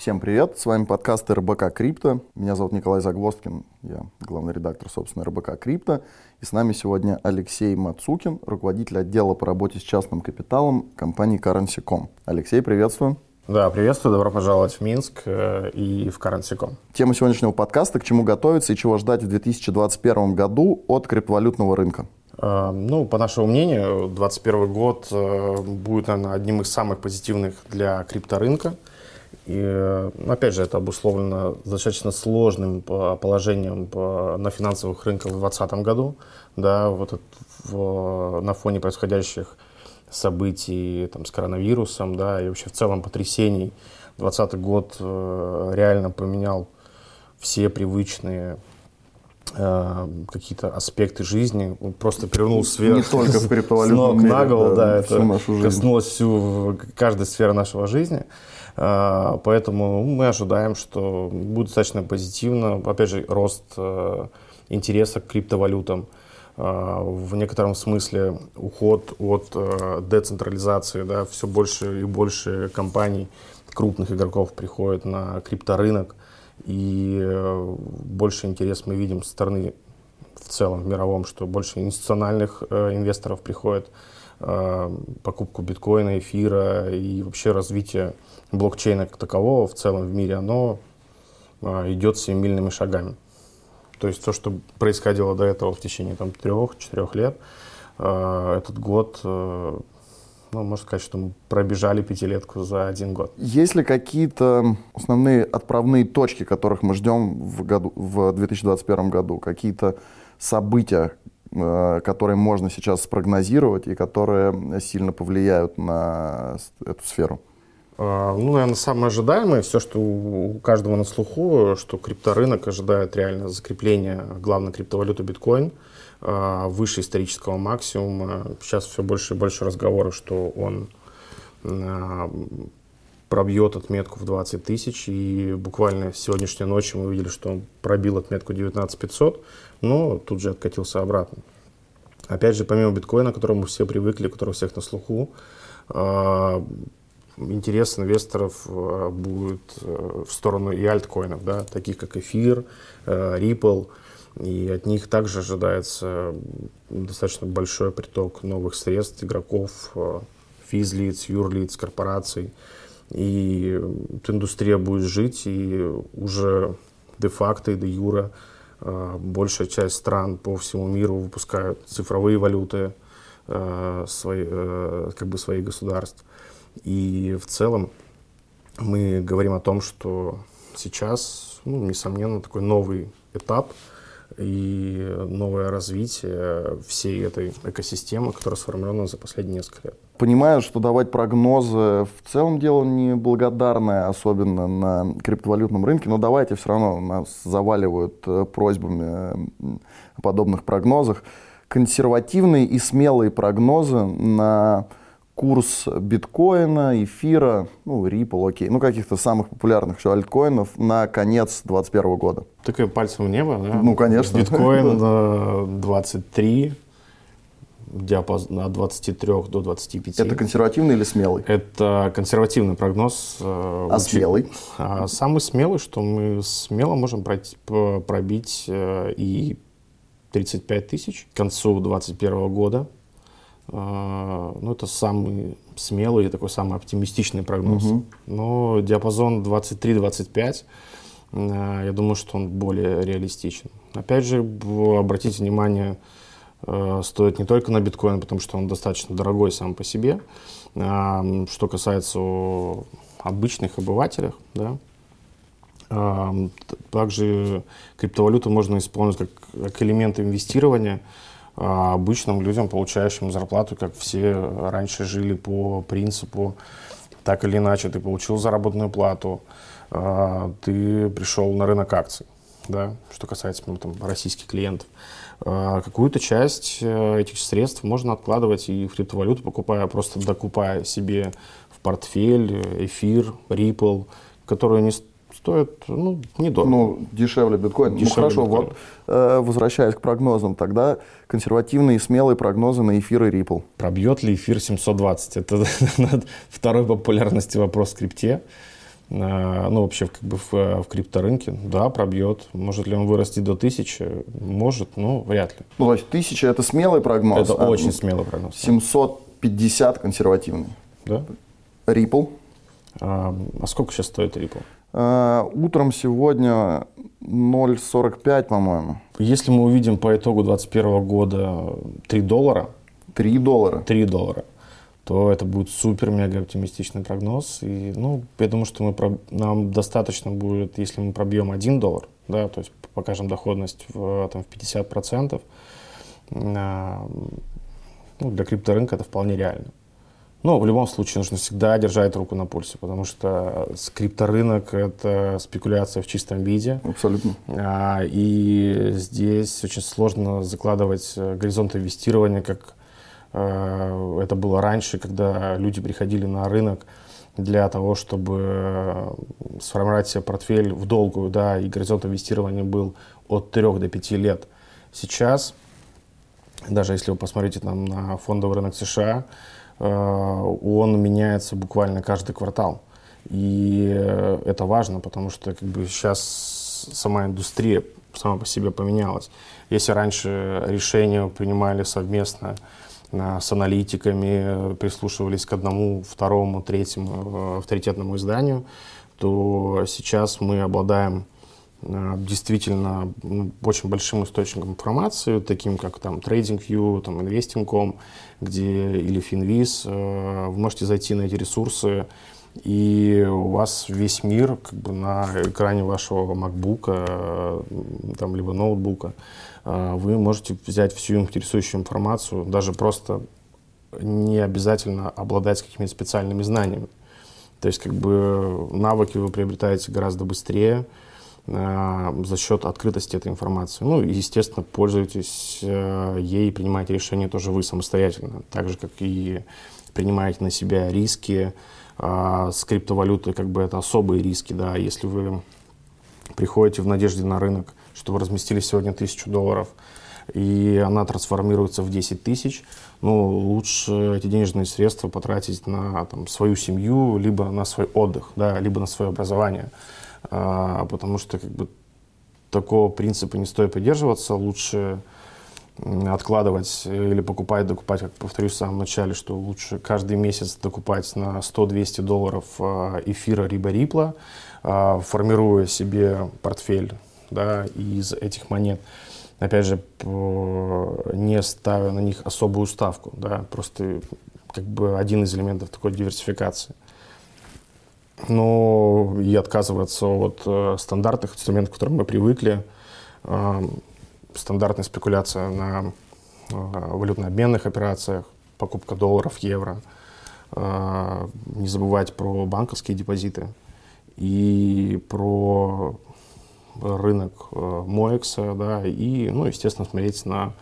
Всем привет, с вами подкаст РБК Крипто. Меня зовут Николай Загвоздкин, я главный редактор, собственно, РБК Крипто. И с нами сегодня Алексей Мацукин, руководитель отдела по работе с частным капиталом компании Currency.com. Алексей, приветствую. Да, приветствую, добро пожаловать в Минск э, и в Currency.com. Тема сегодняшнего подкаста – к чему готовиться и чего ждать в 2021 году от криптовалютного рынка. Э, ну, по нашему мнению, 2021 год э, будет, наверное, одним из самых позитивных для крипторынка. И, опять же, это обусловлено достаточно сложным положением на финансовых рынках в 2020 году. Да, вот в, на фоне происходящих событий там, с коронавирусом, да, и вообще в целом потрясений. 2020 год э, реально поменял все привычные э, какие-то аспекты жизни, просто перевернул свет Не только в криптовалютном мире, на голову, да, да, это нашу коснулось всю, каждой сферы нашего жизни. Э, поэтому мы ожидаем, что будет достаточно позитивно. Опять же, рост э, интереса к криптовалютам – в некотором смысле уход от э, децентрализации, да, все больше и больше компаний, крупных игроков приходят на крипторынок, и э, больше интерес мы видим со стороны в целом в мировом, что больше институциональных э, инвесторов приходит покупку биткоина, эфира и вообще развитие блокчейна как такового в целом в мире, оно идет семимильными шагами. То есть то, что происходило до этого в течение там, трех-четырех лет, э, этот год, э, ну, можно сказать, что мы пробежали пятилетку за один год. Есть ли какие-то основные отправные точки, которых мы ждем в, году, в 2021 году? Какие-то события, э, которые можно сейчас спрогнозировать и которые сильно повлияют на эту сферу? А, ну, наверное, самое ожидаемое, все, что у каждого на слуху, что крипторынок ожидает реально закрепления главной криптовалюты биткоин выше исторического максимума. Сейчас все больше и больше разговоров, что он а, пробьет отметку в 20 тысяч. И буквально сегодняшней ночью мы увидели, что он пробил отметку 19 500, но тут же откатился обратно. Опять же, помимо биткоина, к которому все привыкли, который у всех на слуху, интерес инвесторов будет э, в сторону и альткоинов, да, таких как эфир, э, Ripple, и от них также ожидается достаточно большой приток новых средств, игроков, физлиц, юрлиц, корпораций. И эта индустрия будет жить, и уже де-факто и де-юра большая часть стран по всему миру выпускают цифровые валюты свои, как бы своих государств. И в целом мы говорим о том, что сейчас, ну, несомненно, такой новый этап и новое развитие всей этой экосистемы, которая сформирована за последние несколько лет. Понимаю, что давать прогнозы в целом дело неблагодарное, особенно на криптовалютном рынке, но давайте все равно нас заваливают э, просьбами о подобных прогнозах. Консервативные и смелые прогнозы на курс биткоина, эфира, ну, Ripple, окей, ну, каких-то самых популярных еще альткоинов на конец 2021 года. Такое пальцем в небо, да? Ну, конечно. Биткоин 23, диапазон от 23 до 25. Это консервативный или смелый? Это консервативный прогноз. Э, а учи... смелый? А самый смелый, что мы смело можем пройти, пробить э, и 35 тысяч к концу 2021 года. А, ну, это самый смелый, такой самый оптимистичный прогноз. Угу. Но диапазон 23-25, а, я думаю, что он более реалистичен. Опять же, обратите внимание, а, стоит не только на биткоин, потому что он достаточно дорогой сам по себе. Что касается обычных обывателей, да, также криптовалюту можно использовать как, как элемент инвестирования – обычным людям, получающим зарплату, как все раньше жили по принципу, так или иначе, ты получил заработную плату, а, ты пришел на рынок акций, да, что касается ну, там, российских клиентов. А, какую-то часть э, этих средств можно откладывать и в криптовалюту, покупая, просто докупая себе в портфель э, эфир, Ripple, которые не стоит ну, недорого. Ну, дешевле биткоин. Ну, дешевле ну, хорошо, биткоин. вот э, возвращаясь к прогнозам, тогда консервативные и смелые прогнозы на эфир и Ripple. Пробьет ли эфир 720? Это второй популярности вопрос в крипте. ну, вообще как бы в, в крипторынке, да, пробьет. Может ли он вырасти до тысячи? Может, но вряд ли. Ну, то есть тысяча – это смелый прогноз. Это а очень смелый прогноз. 750 консервативный. Да. Ripple. А, а сколько сейчас стоит Ripple? А, утром сегодня 0,45, по-моему. Если мы увидим по итогу 2021 года 3 доллара. 3 доллара. 3 доллара то это будет супер-мега оптимистичный прогноз. И, ну, я думаю, что мы, нам достаточно будет, если мы пробьем 1 доллар, да, то есть покажем доходность в, там, в 50%, а, ну, для крипторынка это вполне реально. Но в любом случае нужно всегда держать руку на пульсе, потому что крипторынок – это спекуляция в чистом виде. Абсолютно. А, и здесь очень сложно закладывать горизонт инвестирования как Э, это было раньше, когда люди приходили на рынок для того, чтобы э, сформировать себе портфель в долгую, да, и горизонт инвестирования был от 3 до 5 лет. Сейчас, даже если вы посмотрите там, на фондовый рынок США, э, он меняется буквально каждый квартал. И это важно, потому что как бы, сейчас сама индустрия сама по себе поменялась. Если раньше решения принимали совместно с аналитиками, прислушивались к одному, второму, третьему э, авторитетному изданию, то сейчас мы обладаем действительно очень большим источником информации, таким как там TradingView, там Investing.com, где или Finviz. Э, вы можете зайти на эти ресурсы, и у вас весь мир как бы на экране вашего MacBook, там, либо ноутбука. А, вы можете взять всю интересующую информацию, даже просто не обязательно обладать какими-то специальными знаниями. То есть как бы навыки вы приобретаете гораздо быстрее э, за счет открытости этой информации. Ну и, естественно, пользуетесь э, ей, принимаете решения тоже вы самостоятельно. Так же, как и принимаете на себя риски. Э, с криптовалютой как бы это особые риски, да, если вы приходите в надежде на рынок что вы разместили сегодня тысячу долларов, и она трансформируется в 10 тысяч, ну, лучше эти денежные средства потратить на там, свою семью, либо на свой отдых, да, либо на свое образование. А, потому что как бы, такого принципа не стоит придерживаться. Лучше откладывать или покупать, докупать, как повторюсь в самом начале, что лучше каждый месяц докупать на 100-200 долларов а, эфира либо рипла, а, формируя себе портфель да, из этих монет. Опять же, не ставя на них особую ставку, да, просто как бы один из элементов такой диверсификации. Но и отказываться от э, стандартных инструментов, к которым мы привыкли, э, стандартная спекуляция на э, валютно-обменных операциях, покупка долларов, евро, не забывать про банковские депозиты и про рынок Моекса, да, и, ну, естественно, смотреть на,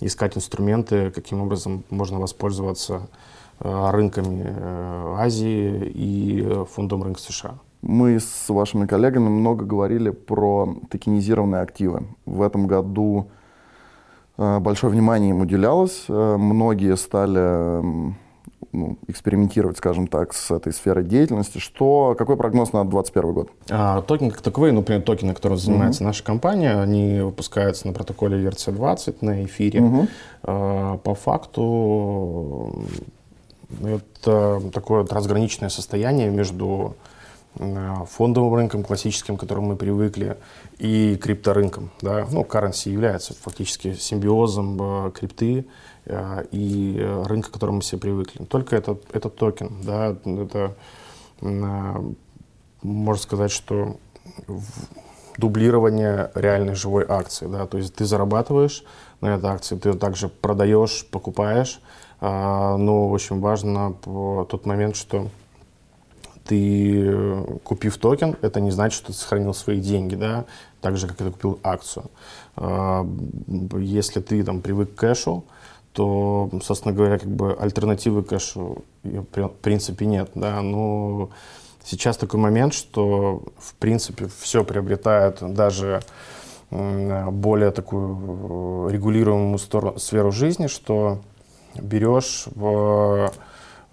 искать инструменты, каким образом можно воспользоваться рынками э, Азии и фондом рынка США. Мы с вашими коллегами много говорили про токенизированные активы. В этом году большое внимание им уделялось. Многие стали ну, экспериментировать, скажем так, с этой сферой деятельности. Что, какой прогноз на 2021 год? А, токены как таковые, ну, например, токены, которыми занимается mm-hmm. наша компания, они выпускаются на протоколе ERC-20 на эфире. Mm-hmm. А, по факту это такое трансграничное состояние между а, фондовым рынком классическим, к которому мы привыкли, и крипторынком. Да? Ну, currency является фактически симбиозом а, крипты Э, и рынка, к которому мы все привыкли. Только этот, этот токен, да, это, э, можно сказать, что дублирование реальной живой акции, да, то есть ты зарабатываешь на этой акции, ты также продаешь, покупаешь, а, но очень важно тот момент, что ты, купив токен, это не значит, что ты сохранил свои деньги, да, так же, как ты купил акцию. А, если ты там привык к кэшу, то, собственно говоря, как бы альтернативы кэшу в принципе нет, да, но сейчас такой момент, что в принципе все приобретает даже более такую регулируемую сторону, сферу жизни, что берешь в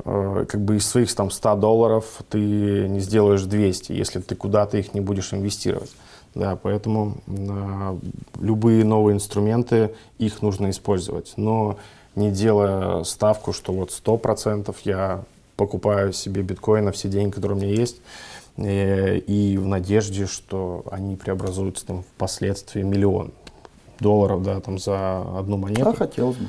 э, как бы из своих там 100 долларов ты не сделаешь 200, если ты куда-то их не будешь инвестировать. Да, поэтому э, любые новые инструменты, их нужно использовать. Но не делая ставку, что вот 100% я покупаю себе биткоин на все деньги, которые у меня есть, э, и в надежде, что они преобразуются там впоследствии миллион долларов, да, там за одну монету. Да, хотелось бы.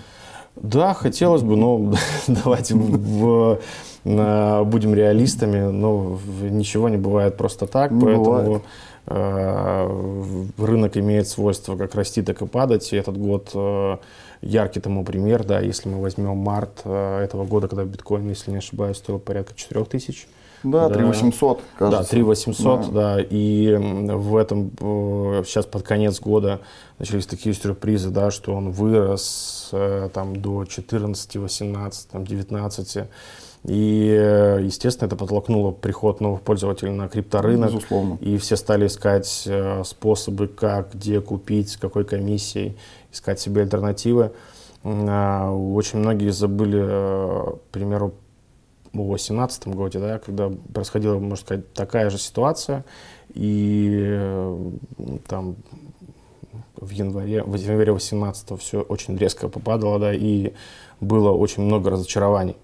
Да, хотелось бы, но давайте в, в, будем реалистами, но ничего не бывает просто так, не поэтому бывает. Э, рынок имеет свойство как расти, так и падать. И этот год э, яркий тому пример, да, если мы возьмем март э, этого года, когда биткоин, если не ошибаюсь, стоил порядка 4 тысяч. Да, да, 3800, кажется. Да, 3800, да. да. И в этом, сейчас под конец года начались такие сюрпризы, да, что он вырос там до 14, 18, там, 19. И, естественно, это подтолкнуло приход новых пользователей на крипторынок. Безусловно. И все стали искать э, способы, как, где купить, с какой комиссией, искать себе альтернативы. А, очень многие забыли, э, к примеру, 2018 году, да, когда происходила, можно сказать, такая же ситуация. И э, там в январе, в январе 18 все очень резко попадало, да, и было очень много разочарований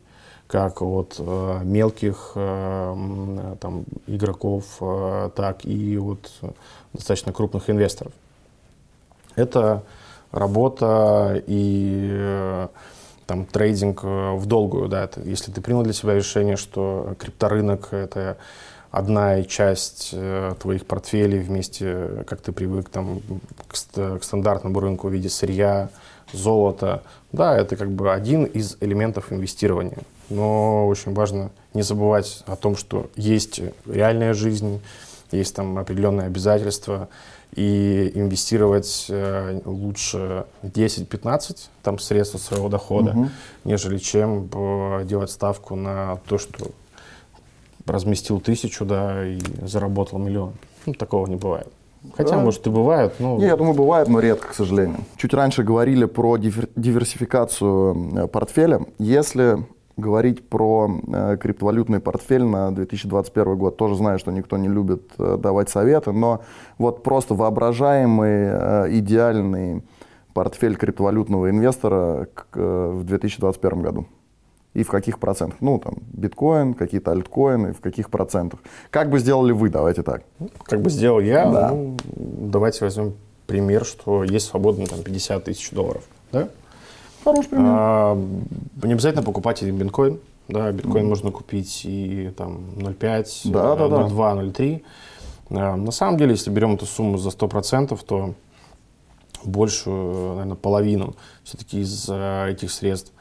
как от э, мелких э, там, игроков, э, так и от достаточно крупных инвесторов. Это работа и э, там, трейдинг э, в долгую. Да, если ты принял для себя решение, что крипторынок – это одна часть э, твоих портфелей вместе, как ты привык там, к, к стандартному рынку в виде сырья, золота, да, это как бы один из элементов инвестирования но очень важно не забывать о том, что есть реальная жизнь, есть там определенные обязательства, и инвестировать э, лучше 10-15 там средств своего дохода, угу. нежели чем э, делать ставку на то, что разместил тысячу, да, и заработал миллион. Ну, такого не бывает. Хотя, да. может, и бывает, но... Не, я думаю, бывает, но редко, к сожалению. Чуть раньше говорили про диверсификацию э, портфеля. Если говорить про э, криптовалютный портфель на 2021 год. Тоже знаю, что никто не любит э, давать советы, но вот просто воображаемый э, идеальный портфель криптовалютного инвестора в 2021 году. И в каких процентах? Ну, там, биткоин, какие-то альткоины, в каких процентах. Как бы сделали вы, давайте так. Как бы сделал я, да. ну, давайте возьмем пример, что есть свободно там 50 тысяч долларов, да? Хороший пример. А, не обязательно покупать и биткоин. Да, биткоин mm. можно купить и там 0,5, да, да, 0,2, да. 0,3. А, на самом деле, если берем эту сумму за 100%, то большую, наверное, половину все-таки из э, этих средств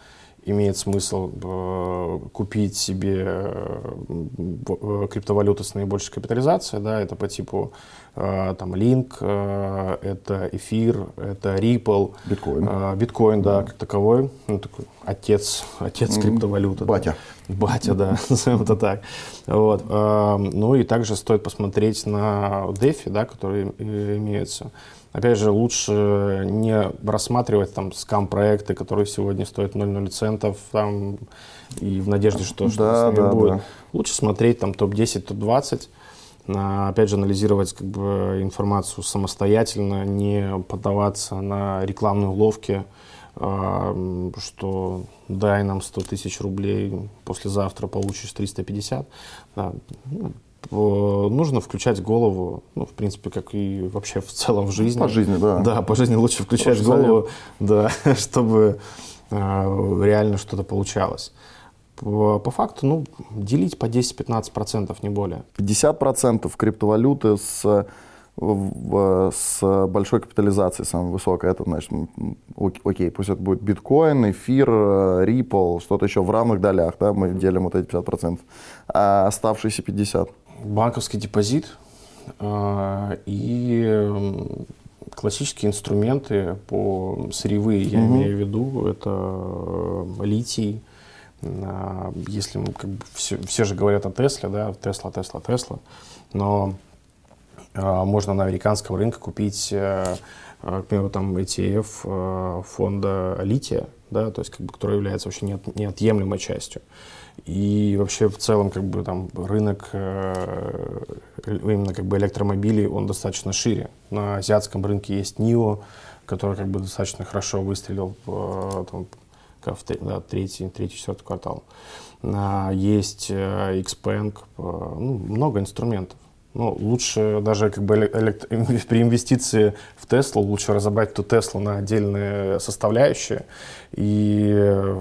имеет смысл э, купить себе э, криптовалюты с наибольшей капитализацией, да, это по типу э, там Link, э, это эфир, это Ripple, биткоин, э, биткоин, да, как таковой, ну такой отец, отец криптовалюты, батя, батя, да, назовем это так, вот, э, ну и также стоит посмотреть на DeFi, да, которые имеются. Опять же, лучше не рассматривать там скам-проекты, которые сегодня стоят 0,0 центов, там, и в надежде, что что да, с ними да, будет. Да. Лучше смотреть там топ-10, топ-20, опять же, анализировать как бы, информацию самостоятельно, не поддаваться на рекламные уловки, а, что дай нам 100 тысяч рублей, послезавтра получишь 350. Да. Ну, нужно включать голову, ну, в принципе, как и вообще в целом в жизни. По жизни, да. Да, по жизни лучше включать Тоже голову, да, чтобы э, реально что-то получалось. По, по факту, ну, делить по 10-15%, не более. 50% криптовалюты с в, с большой капитализацией, самой высокой, это значит, окей, пусть это будет биткоин, эфир, Ripple, что-то еще в равных долях, да, мы делим вот эти 50%, а оставшиеся 50% банковский депозит э, и классические инструменты по сырьевые, я угу. имею в виду, это литий. Э, если мы, как бы, все, все же говорят о Тесле, да, Тесла, Тесла, Тесла, но можно на американском рынке купить, к примеру, там ETF фонда лития, да, то есть, как бы, который является вообще неотъемлемой частью. И вообще в целом как бы там рынок э, именно как бы электромобилей, он достаточно шире. На азиатском рынке есть NIO, который как бы достаточно хорошо выстрелил в, там, в да, третий, третий, четвертый квартал. Есть э, Xpeng, э, ну, много инструментов. Ну, лучше даже как бы при инвестиции в Теслу лучше разобрать эту Теслу на отдельные составляющие. И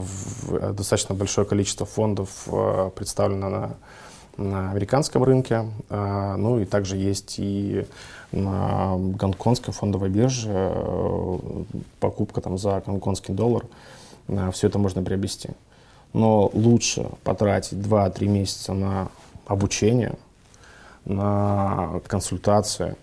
достаточно большое количество фондов э, представлено на, на американском рынке. А, ну и также есть и на гонконгской фондовой бирже э, покупка там за гонконгский доллар. Э, Все это можно приобрести. Но лучше потратить 2-3 месяца на обучение – на консультации,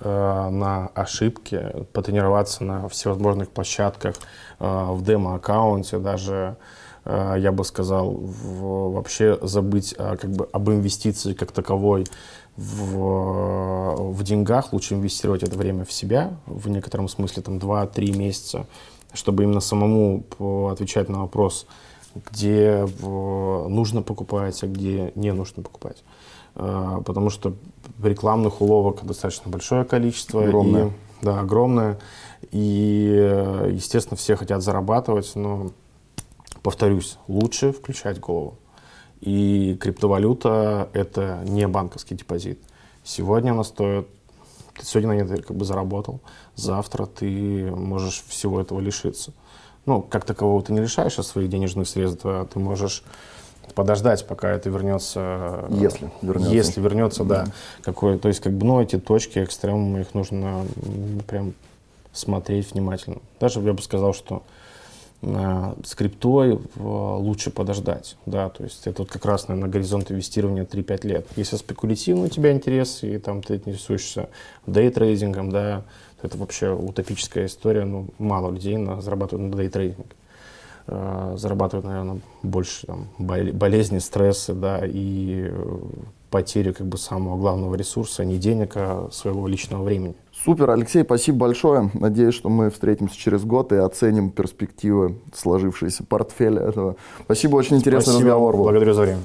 э, на ошибки, потренироваться на всевозможных площадках, э, в демо-аккаунте даже, э, я бы сказал, вообще забыть как бы, об инвестиции как таковой в, в деньгах, лучше инвестировать это время в себя, в некотором смысле там 2-3 месяца, чтобы именно самому отвечать на вопрос, где нужно покупать, а где не нужно покупать. А, потому что рекламных уловок достаточно большое количество. Огромное. И, да, огромное. И, естественно, все хотят зарабатывать, но, повторюсь, лучше включать голову. И криптовалюта – это не банковский депозит. Сегодня она стоит, ты сегодня на ней как бы заработал, завтра ты можешь всего этого лишиться. Ну, как такового ты не лишаешься своих денежных средств, а ты можешь подождать, пока это вернется. Если вернется. Если вернется, да. да. Какое, то есть, как бы, ну, эти точки экстремума, их нужно прям смотреть внимательно. Даже я бы сказал, что э, скриптой лучше подождать, да, то есть это вот как раз, наверное, горизонт инвестирования 3-5 лет. Если спекулятивный у тебя интерес, и там ты интересуешься дейтрейдингом, да, то это вообще утопическая история, ну, мало людей на, зарабатывают на дейтрейдинге. Э, зарабатывают, наверное, больше там, болезни, стрессы, да, и э, потери как бы самого главного ресурса, не денег, а своего личного времени. Супер, Алексей, спасибо большое. Надеюсь, что мы встретимся через год и оценим перспективы сложившейся портфеля этого. Спасибо, очень интересный спасибо, разговор был. Благодарю за время.